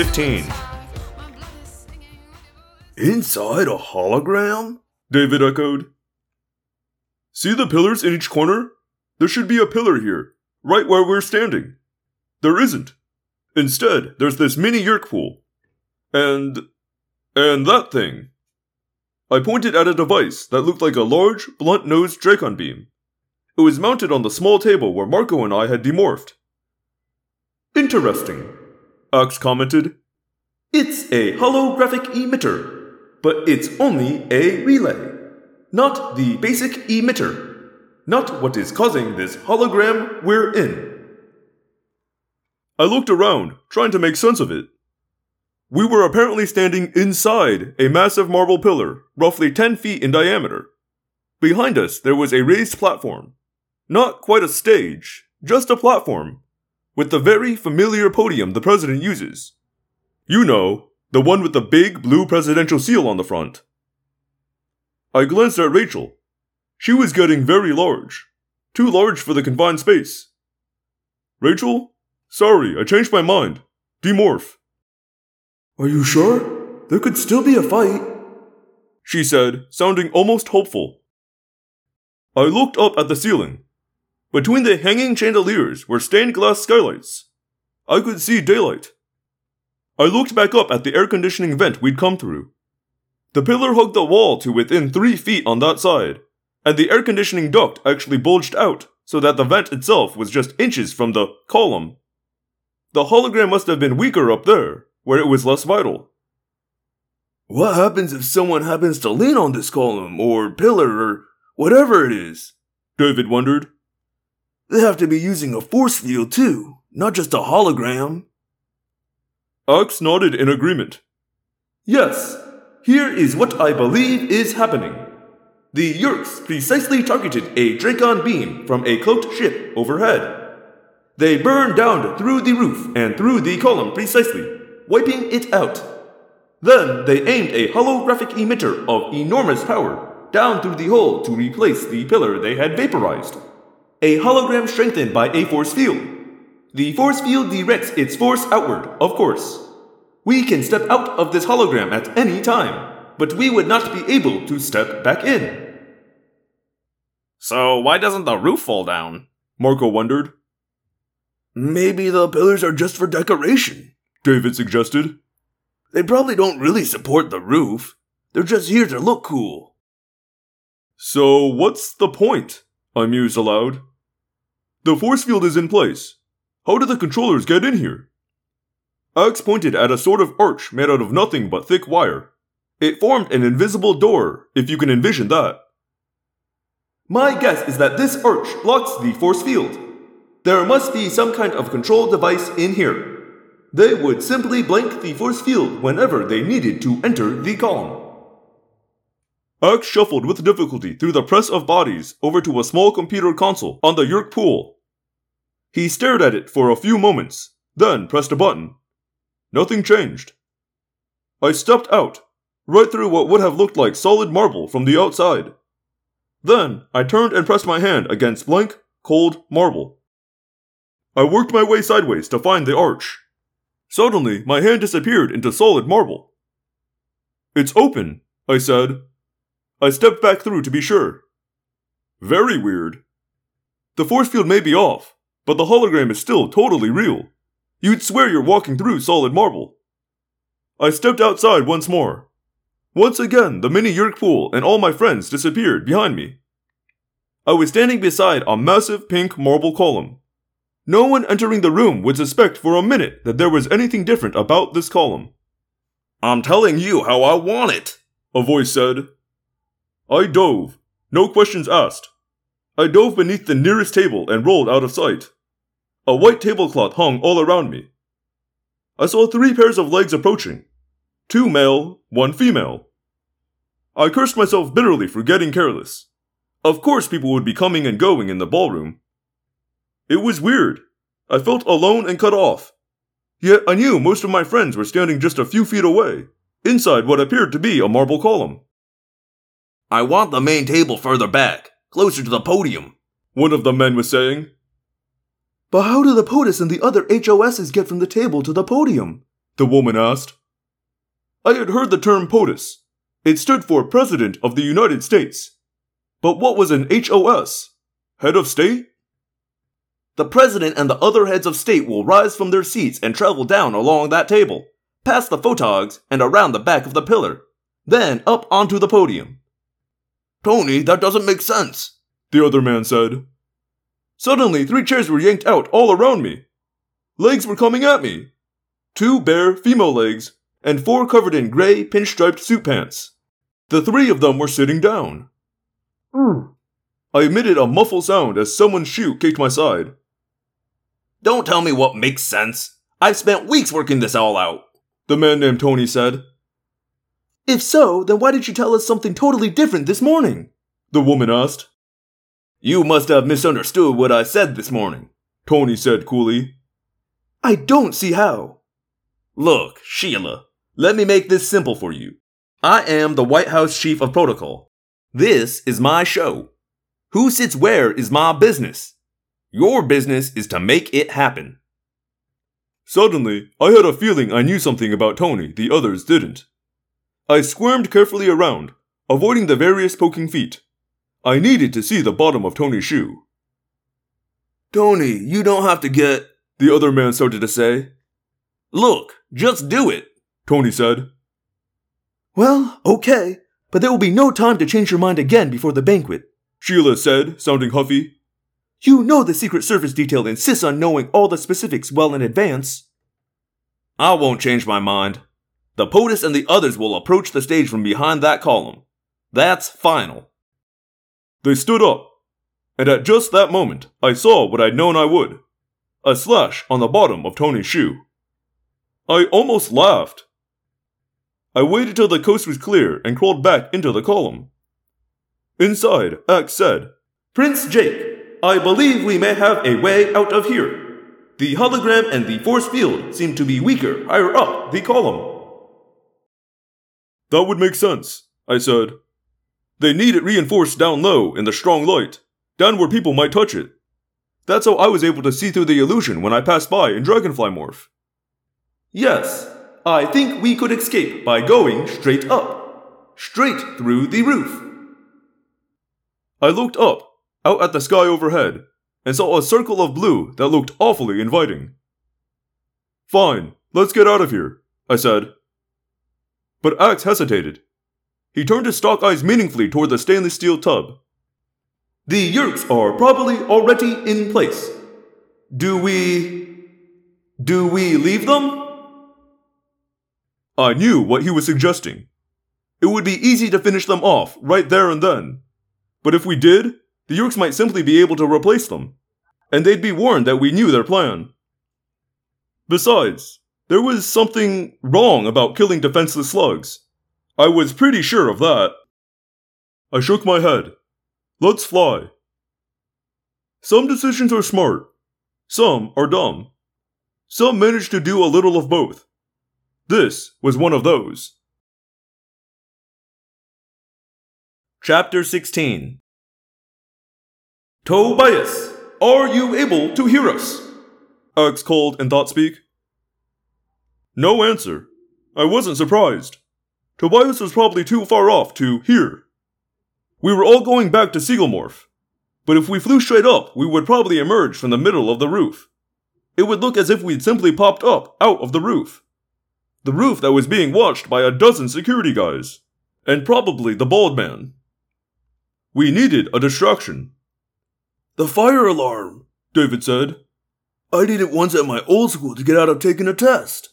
Chapter 15 Inside a hologram? David echoed. See the pillars in each corner? There should be a pillar here, right where we're standing. There isn't. Instead, there's this mini Yeerk pool. And. and that thing. I pointed at a device that looked like a large, blunt nosed Dracon beam. It was mounted on the small table where Marco and I had demorphed. Interesting, Ax commented. It's a holographic emitter, but it's only a relay, not the basic emitter, not what is causing this hologram we're in. I looked around, trying to make sense of it. We were apparently standing inside a massive marble pillar, roughly 10 feet in diameter. Behind us, there was a raised platform. Not quite a stage, just a platform, with the very familiar podium the president uses. You know, the one with the big blue presidential seal on the front. I glanced at Rachel. She was getting very large. Too large for the confined space. Rachel? Sorry, I changed my mind. Demorph. Are you sure? There could still be a fight. She said, sounding almost hopeful. I looked up at the ceiling. Between the hanging chandeliers were stained glass skylights. I could see daylight. I looked back up at the air conditioning vent we'd come through. The pillar hugged the wall to within three feet on that side, and the air conditioning duct actually bulged out so that the vent itself was just inches from the column. The hologram must have been weaker up there, where it was less vital. What happens if someone happens to lean on this column, or pillar, or whatever it is? David wondered. They have to be using a force field too, not just a hologram. Ax nodded in agreement. Yes, here is what I believe is happening. The Yeerks precisely targeted a Dracon beam from a cloaked ship overhead. They burned down through the roof and through the column precisely, wiping it out. Then they aimed a holographic emitter of enormous power down through the hole to replace the pillar they had vaporized. A hologram strengthened by a force field. The force field directs its force outward, of course. We can step out of this hologram at any time, but we would not be able to step back in. So, why doesn't the roof fall down? Marco wondered. Maybe the pillars are just for decoration, David suggested. They probably don't really support the roof. They're just here to look cool. So, what's the point? I mused aloud. The force field is in place. How did the controllers get in here? Ax pointed at a sort of arch made out of nothing but thick wire. It formed an invisible door, if you can envision that. My guess is that this arch blocks the force field. There must be some kind of control device in here. They would simply blank the force field whenever they needed to enter the column. Ax shuffled with difficulty through the press of bodies over to a small computer console on the Yeerk pool. He stared at it for a few moments, then pressed a button. Nothing changed. I stepped out, right through what would have looked like solid marble from the outside. Then I turned and pressed my hand against blank, cold marble. I worked my way sideways to find the arch. Suddenly, my hand disappeared into solid marble. It's open, I said. I stepped back through to be sure. Very weird. The force field may be off, but the hologram is still totally real. You'd swear you're walking through solid marble. I stepped outside once more. Once again, the mini Yeerk pool and all my friends disappeared behind me. I was standing beside a massive pink marble column. No one entering the room would suspect for a minute that there was anything different about this column. I'm telling you how I want it, a voice said. I dove, no questions asked. I dove beneath the nearest table and rolled out of sight. A white tablecloth hung all around me. I saw three pairs of legs approaching two male, one female. I cursed myself bitterly for getting careless. Of course, people would be coming and going in the ballroom. It was weird. I felt alone and cut off. Yet I knew most of my friends were standing just a few feet away, inside what appeared to be a marble column. I want the main table further back, closer to the podium, one of the men was saying. But how do the POTUS and the other HOSs get from the table to the podium? The woman asked. I had heard the term POTUS. It stood for President of the United States. But what was an HOS? Head of State? The president and the other heads of state will rise from their seats and travel down along that table, past the photogs and around the back of the pillar, then up onto the podium. Tony, that doesn't make sense, the other man said. Suddenly, three chairs were yanked out all around me. Legs were coming at me. Two bare female legs, and four covered in gray pinstriped suit pants. The three of them were sitting down. Mm. I emitted a muffled sound as someone's shoe kicked my side. Don't tell me what makes sense. I've spent weeks working this all out, the man named Tony said. If so, then why did you tell us something totally different this morning? The woman asked. You must have misunderstood what I said this morning, Tony said coolly. I don't see how. Look, Sheila, let me make this simple for you. I am the White House Chief of Protocol. This is my show. Who sits where is my business. Your business is to make it happen. Suddenly, I had a feeling I knew something about Tony the others didn't. I squirmed carefully around, avoiding the various poking feet. I needed to see the bottom of Tony's shoe. Tony, you don't have to get. The other man started to say. Look, just do it, Tony said. Well, okay, but there will be no time to change your mind again before the banquet, Sheila said, sounding huffy. You know the Secret Service detail insists on knowing all the specifics well in advance. I won't change my mind. The POTUS and the others will approach the stage from behind that column. That's final. They stood up, and at just that moment, I saw what I'd known I would a slash on the bottom of Tony's shoe. I almost laughed. I waited till the coast was clear and crawled back into the column. Inside, Ax said, Prince Jake, I believe we may have a way out of here. The hologram and the force field seem to be weaker higher up the column. That would make sense, I said. They need it reinforced down low in the strong light, down where people might touch it. That's how I was able to see through the illusion when I passed by in Dragonfly Morph. Yes, I think we could escape by going straight up. Straight through the roof. I looked up, out at the sky overhead, and saw a circle of blue that looked awfully inviting. Fine, let's get out of here, I said. But Ax hesitated. He turned his stalk eyes meaningfully toward the stainless steel tub. The Yeerks are probably already in place. Do we. Do we leave them? I knew what he was suggesting. It would be easy to finish them off right there and then. But if we did, the Yeerks might simply be able to replace them, and they'd be warned that we knew their plan. Besides, there was something wrong about killing defenseless slugs. I was pretty sure of that. I shook my head. Let's fly. Some decisions are smart. Some are dumb. Some manage to do a little of both. This was one of those. Chapter 16 Tobias, are you able to hear us? Ax called in thought speak. No answer. I wasn't surprised. Tobias was probably too far off to hear. We were all going back to Seagulmorph, but if we flew straight up, we would probably emerge from the middle of the roof. It would look as if we'd simply popped up out of the roof. The roof that was being watched by a dozen security guys, and probably the bald man. We needed a distraction. The fire alarm, David said. I did it once at my old school to get out of taking a test.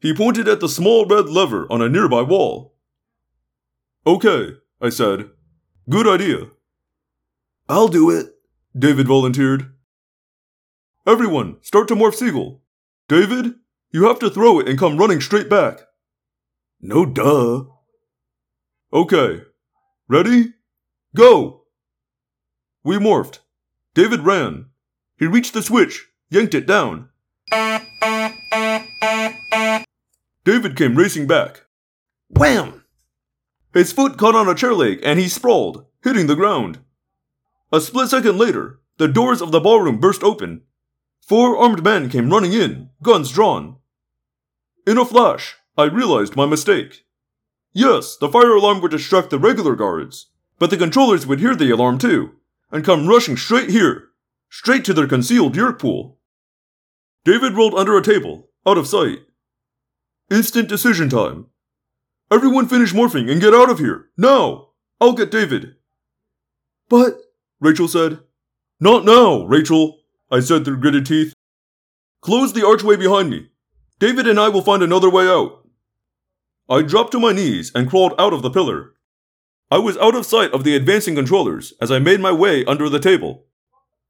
He pointed at the small red lever on a nearby wall. Okay, I said. Good idea. I'll do it, David volunteered. Everyone, start to morph seagull. David, you have to throw it and come running straight back. No duh. Okay. Ready? Go! We morphed. David ran. He reached the switch, yanked it down. David came racing back. Wham! His foot caught on a chair leg and he sprawled, hitting the ground. A split second later, the doors of the ballroom burst open. Four armed men came running in, guns drawn. In a flash, I realized my mistake. Yes, the fire alarm would distract the regular guards, but the controllers would hear the alarm too, and come rushing straight here, straight to their concealed Yeerk pool. David rolled under a table, out of sight. Instant decision time. Everyone finish morphing and get out of here, now! I'll get David. But, Rachel said. Not now, Rachel, I said through gritted teeth. Close the archway behind me. David and I will find another way out. I dropped to my knees and crawled out of the pillar. I was out of sight of the advancing controllers as I made my way under the table.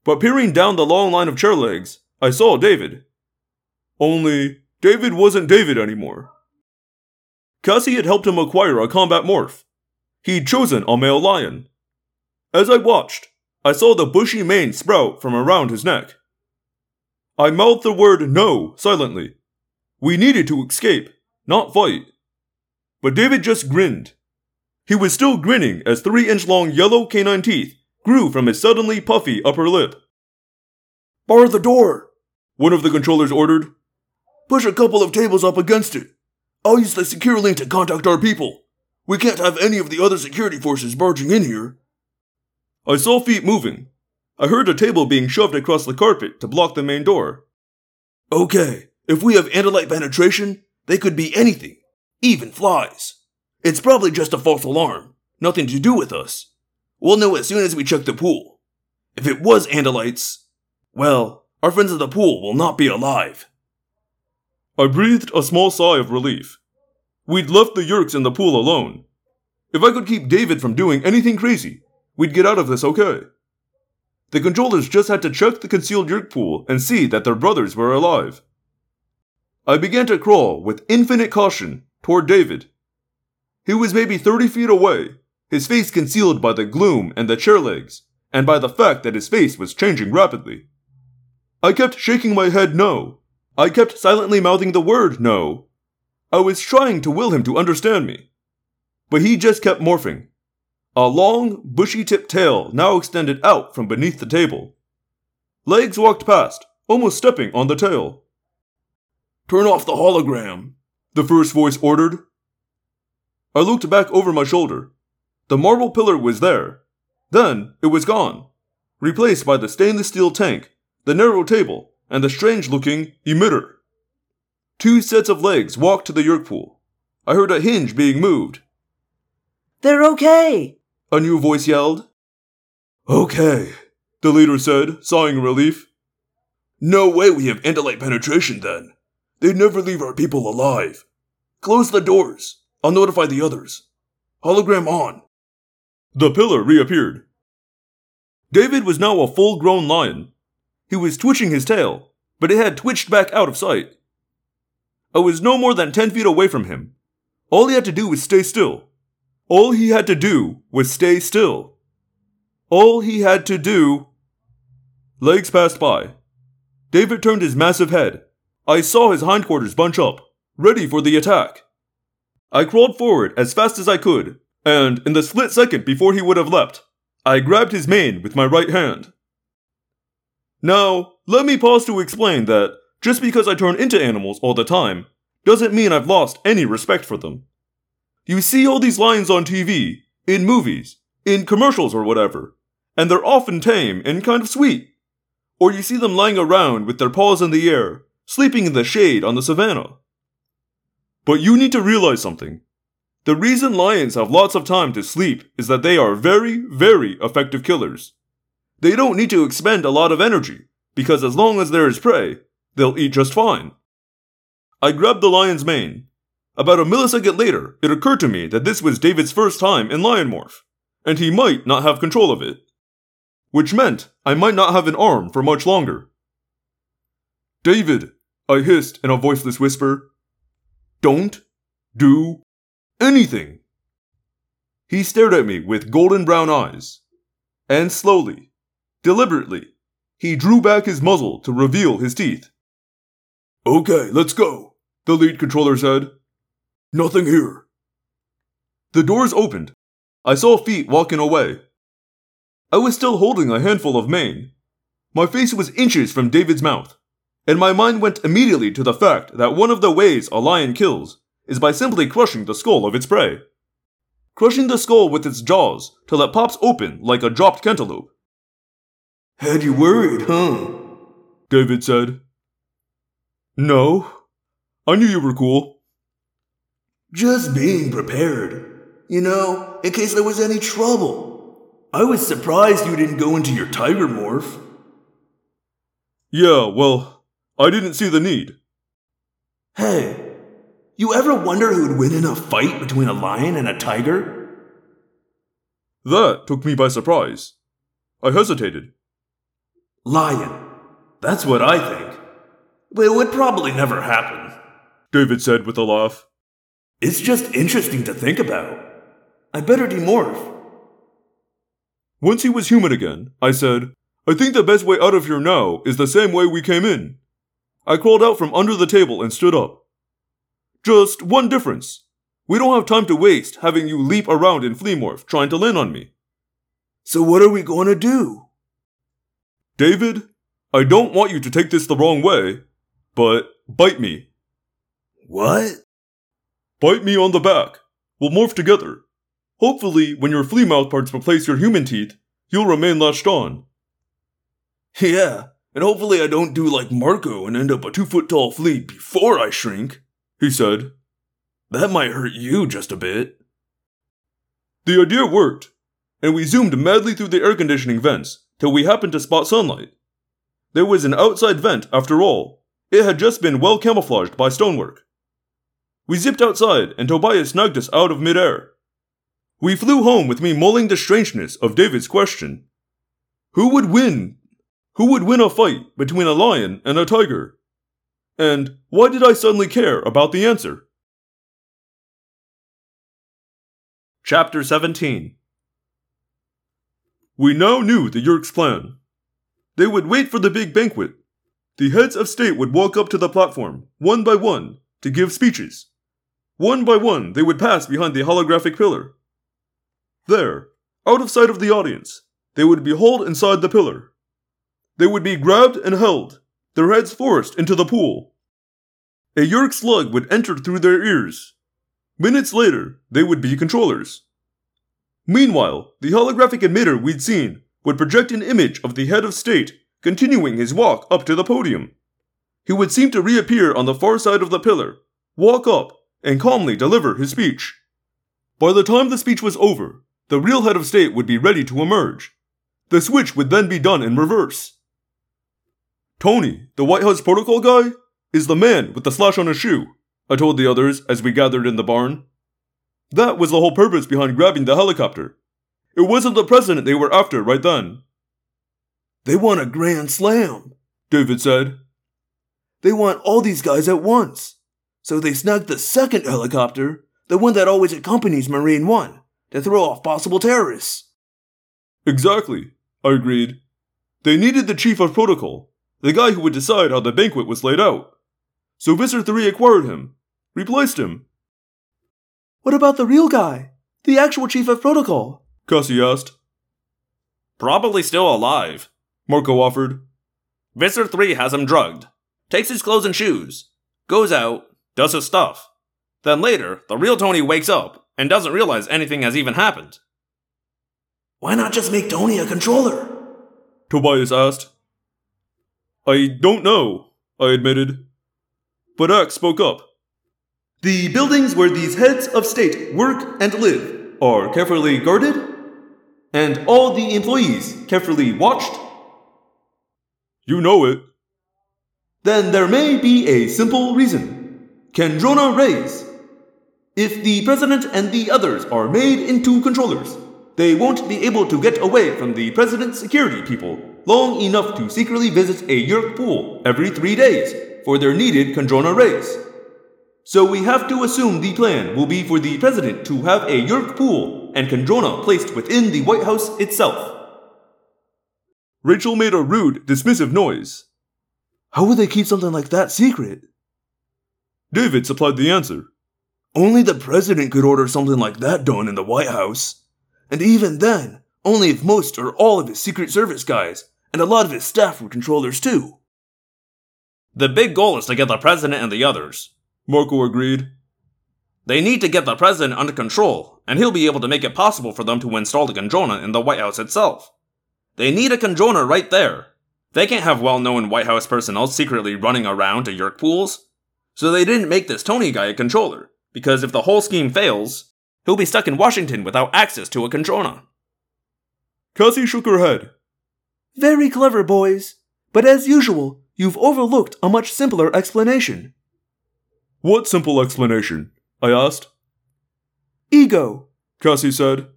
But peering down the long line of chair legs, I saw David. Only, David wasn't David anymore. Cassie had helped him acquire a combat morph. He'd chosen a male lion. As I watched, I saw the bushy mane sprout from around his neck. I mouthed the word no silently. We needed to escape, not fight. But David just grinned. He was still grinning as three inch long yellow canine teeth grew from his suddenly puffy upper lip. Bar the door, One of the controllers ordered. Push a couple of tables up against it. I'll use the secure link to contact our people. We can't have any of the other security forces barging in here. I saw feet moving. I heard a table being shoved across the carpet to block the main door. Okay, if we have andalite penetration, they could be anything, even flies. It's probably just a false alarm, nothing to do with us. We'll know as soon as we check the pool. If it was andalites, well, our friends at the pool will not be alive. I breathed a small sigh of relief. We'd left the Yeerks in the pool alone. If I could keep David from doing anything crazy, we'd get out of this okay. The controllers just had to check the concealed Yeerk pool and see that their brothers were alive. I began to crawl with infinite caution toward David. He was maybe 30 feet away, his face concealed by the gloom and the chair legs, and by the fact that his face was changing rapidly. I kept shaking my head no. I kept silently mouthing the word no. I was trying to will him to understand me. But he just kept morphing. A long, bushy tipped tail now extended out from beneath the table. Legs walked past, almost stepping on the tail. Turn off the hologram, The first voice ordered. I looked back over my shoulder. The marble pillar was there. Then it was gone, replaced by the stainless steel tank, the narrow table, and the strange looking emitter. Two sets of legs walked to the Yeerk pool. I heard a hinge being moved. They're okay. A new voice yelled. Okay. The leader said, sighing relief. No way we have andalite penetration then. They'd never leave our people alive. Close the doors. I'll notify the others. Hologram on. The pillar reappeared. David was now a full grown lion. He was twitching his tail, but it had twitched back out of sight. I was no more than 10 feet away from him. All he had to do was stay still. All he had to do was stay still. All he had to do. Legs passed by. David turned his massive head. I saw his hindquarters bunch up, ready for the attack. I crawled forward as fast as I could, and in the split second before he would have leapt, I grabbed his mane with my right hand. Now, let me pause to explain that just because I turn into animals all the time doesn't mean I've lost any respect for them. You see all these lions on TV, in movies, in commercials or whatever, and they're often tame and kind of sweet. Or you see them lying around with their paws in the air, sleeping in the shade on the savannah. But you need to realize something. The reason lions have lots of time to sleep is that they are very, very effective killers. They don't need to expend a lot of energy, because as long as there is prey, they'll eat just fine. I grabbed the lion's mane. About a millisecond later, it occurred to me that this was David's first time in lion morph, and he might not have control of it. Which meant I might not have an arm for much longer. David, I hissed in a voiceless whisper, don't do anything. He stared at me with golden brown eyes, and slowly, deliberately, he drew back his muzzle to reveal his teeth. Okay, let's go, The lead controller said. Nothing here. The doors opened. I saw feet walking away. I was still holding a handful of mane. My face was inches from David's mouth, and my mind went immediately to the fact that one of the ways a lion kills is by simply crushing the skull of its prey. Crushing the skull with its jaws till it pops open like a dropped cantaloupe. Had you worried, huh? David said. No. I knew you were cool. Just being prepared. You know, in case there was any trouble. I was surprised you didn't go into your tiger morph. Yeah, well, I didn't see the need. Hey, you ever wonder who'd win in a fight between a lion and a tiger? That took me by surprise. I hesitated. Lion. That's what I think. But it would probably never happen. David said with a laugh. It's just interesting to think about. I better demorph. Once he was human again, I said, I think the best way out of here now is the same way we came in. I crawled out from under the table and stood up. Just one difference. We don't have time to waste having you leap around in Fleamorph trying to land on me. So what are we going to do? David, I don't want you to take this the wrong way, but bite me. What? Bite me on the back. We'll morph together. Hopefully, when your flea mouth parts replace your human teeth, you'll remain latched on. Yeah, and hopefully I don't do like Marco and end up a two foot tall flea before I shrink, he said. That might hurt you just a bit. The idea worked, and we zoomed madly through the air conditioning vents till we happened to spot sunlight. There was an outside vent, after all. It had just been well camouflaged by stonework. We zipped outside, and Tobias snagged us out of midair. We flew home with me mulling the strangeness of David's question. Who would win? Who would win a fight between a lion and a tiger? And why did I suddenly care about the answer? Chapter 17 We now knew the Yeerk's plan. They would wait for the big banquet. The heads of state would walk up to the platform, one by one, to give speeches. One by one, they would pass behind the holographic pillar. There, out of sight of the audience, they would be hauled inside the pillar. They would be grabbed and held, their heads forced into the pool. A Yeerk slug would enter through their ears. Minutes later, they would be controllers. Meanwhile, the holographic emitter we'd seen would project an image of the head of state continuing his walk up to the podium. He would seem to reappear on the far side of the pillar, walk up, and calmly deliver his speech. By the time the speech was over, the real head of state would be ready to emerge. The switch would then be done in reverse. Tony, the White House protocol guy, is the man with the slash on his shoe, I told the others as we gathered in the barn. That was the whole purpose behind grabbing the helicopter. It wasn't the president they were after right then. They want a grand slam, David said. They want all these guys at once. So they snagged the second helicopter, the one that always accompanies Marine One, to throw off possible terrorists. Exactly, I agreed. They needed the chief of protocol, the guy who would decide how the banquet was laid out. So Visser 3 acquired him, replaced him. What about the real guy? The actual chief of protocol? Cassie asked. Probably still alive, Marco offered. Visser 3 has him drugged, takes his clothes and shoes, goes out, does his stuff. Then later, the real Tony wakes up and doesn't realize anything has even happened. Why not just make Tony a controller? Tobias asked. I don't know, I admitted. But Ax spoke up. The buildings where these heads of state work and live are carefully guarded, and all the employees carefully watched. You know it. Then there may be a simple reason. Kandrona rays. If the president and the others are made into controllers, they won't be able to get away from the president's security people long enough to secretly visit a Yeerk pool every three days for their needed Kandrona rays. So we have to assume the plan will be for the president to have a Yeerk pool and Kandrona placed within the White House itself. Rachel made a rude, dismissive noise. How would they keep something like that secret? David supplied the answer. Only the president could order something like that done in the White House. And even then, only if most or all of his Secret Service guys and a lot of his staff were controllers too. The big goal is to get the president and the others. Marco agreed. They need to get the president under control, and he'll be able to make it possible for them to install the Kandrona in the White House itself. They need a Kandrona right there. They can't have well known White House personnel secretly running around to Yeerk pools. So they didn't make this Tony guy a controller, because if the whole scheme fails, he'll be stuck in Washington without access to a Kandrona. Cassie shook her head. Very clever, boys. But as usual, you've overlooked a much simpler explanation. What simple explanation? I asked. Ego. Cassie said.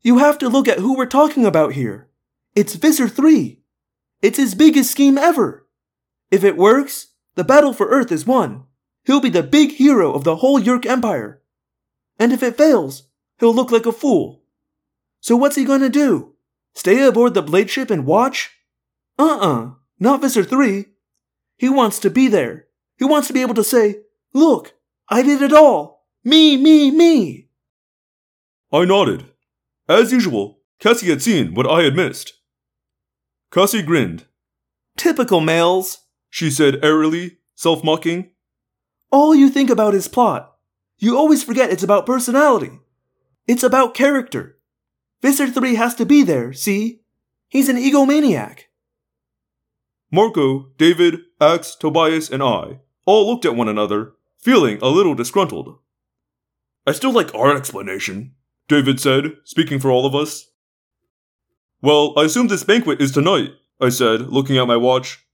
You have to look at who we're talking about here. It's Visser 3. It's his biggest scheme ever. If it works, the battle for Earth is won. He'll be the big hero of the whole Yeerk Empire. And if it fails, he'll look like a fool. So what's he gonna do? Stay aboard the blade ship and watch? Uh-uh, not Visser 3. He wants to be there. He wants to be able to say, Look, I did it all. Me, me, me. I nodded. As usual, Cassie had seen what I had missed. Cassie grinned. Typical males. She said airily, self mocking. All you think about is plot. You always forget it's about personality. It's about character. Visser 3 has to be there, see? He's an egomaniac. Marco, David, Ax, Tobias, and I all looked at one another, feeling a little disgruntled. I still like our explanation, David said, speaking for all of us. Well, I assume this banquet is tonight, I said, looking at my watch.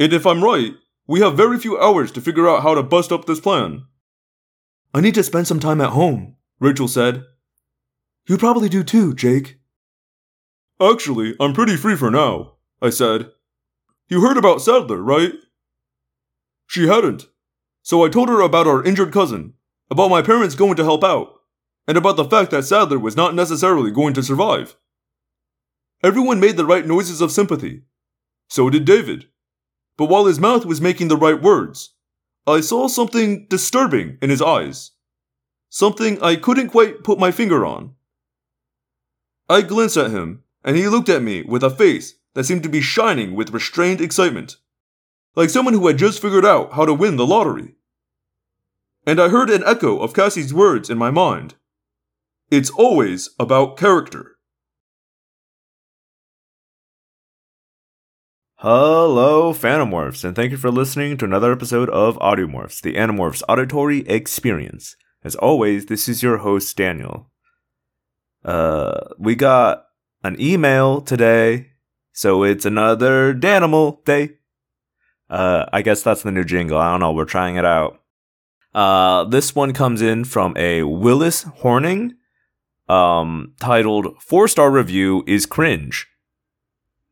And if I'm right, we have very few hours to figure out how to bust up this plan. I need to spend some time at home, Rachel said. You probably do too, Jake. Actually, I'm pretty free for now, I said. You heard about Saddler, right? She hadn't. So I told her about our injured cousin, about my parents going to help out, and about the fact that Saddler was not necessarily going to survive. Everyone made the right noises of sympathy. So did David. But while his mouth was making the right words, I saw something disturbing in his eyes. Something I couldn't quite put my finger on. I glanced at him, and he looked at me with a face that seemed to be shining with restrained excitement, like someone who had just figured out how to win the lottery. And I heard an echo of Cassie's words in my mind. It's always about character. Hello, Phantomorphs, and thank you for listening to another episode of Audiomorphs, the Animorphs auditory experience. As always, this is your host, Daniel. Uh, we got an email today, so it's another Danimal day. Uh, I guess that's the new jingle. I don't know. We're trying it out. Uh, this one comes in from a Willis Horning, um, titled Four Star Review is Cringe.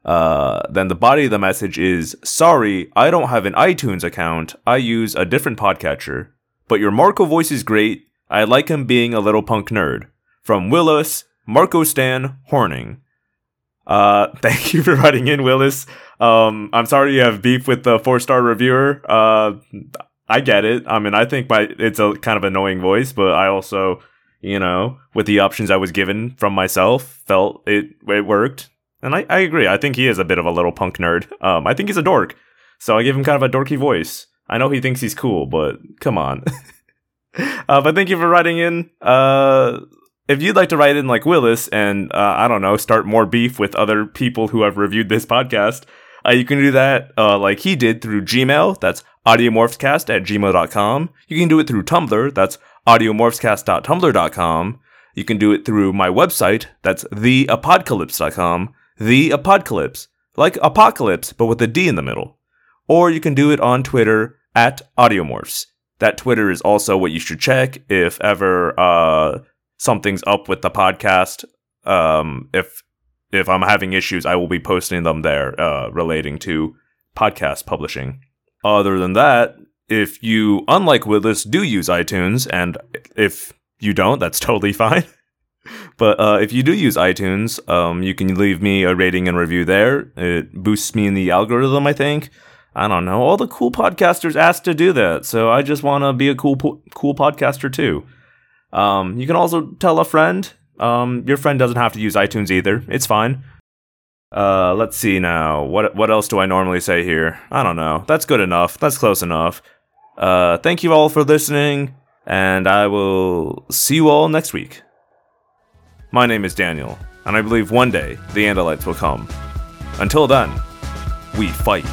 Uh, then the body of the message is Sorry, I don't have an iTunes account. I use a different podcatcher. But your Marco voice is great. I like him being a little punk nerd. From Willis, Marco Stan Horning. Uh, thank you for writing in, Willis. Um, I'm sorry you have beef with the four star reviewer. Uh, I get it. I mean, I think my it's a kind of annoying voice, but I also, you know, with the options I was given from myself, felt it it worked. And I, I agree. I think he is a bit of a little punk nerd. Um, I think he's a dork. So I give him kind of a dorky voice. I know he thinks he's cool, but come on. uh, but thank you for writing in. Uh, if you'd like to write in like Willis and, uh, I don't know, start more beef with other people who have reviewed this podcast, uh, you can do that uh, like he did through Gmail. That's audiomorphscast at gmail.com. You can do it through Tumblr. That's audiomorphscast.tumblr.com. You can do it through my website. That's theapocalypse.com the apocalypse, like apocalypse, but with a D in the middle. Or you can do it on Twitter at Audiomorphs. That Twitter is also what you should check if ever uh, something's up with the podcast. Um, if if I'm having issues, I will be posting them there uh, relating to podcast publishing. Other than that, if you, unlike Willis, do use iTunes, and if you don't, that's totally fine. But uh, if you do use iTunes, um, you can leave me a rating and review there. It boosts me in the algorithm, I think. I don't know. All the cool podcasters asked to do that, so I just want to be a cool, po- cool podcaster too. Um, you can also tell a friend. Um, your friend doesn't have to use iTunes either. It's fine. Uh, let's see now. What what else do I normally say here? I don't know. That's good enough. That's close enough. Uh, thank you all for listening, and I will see you all next week. My name is Daniel, and I believe one day the Andalites will come. Until then, we fight.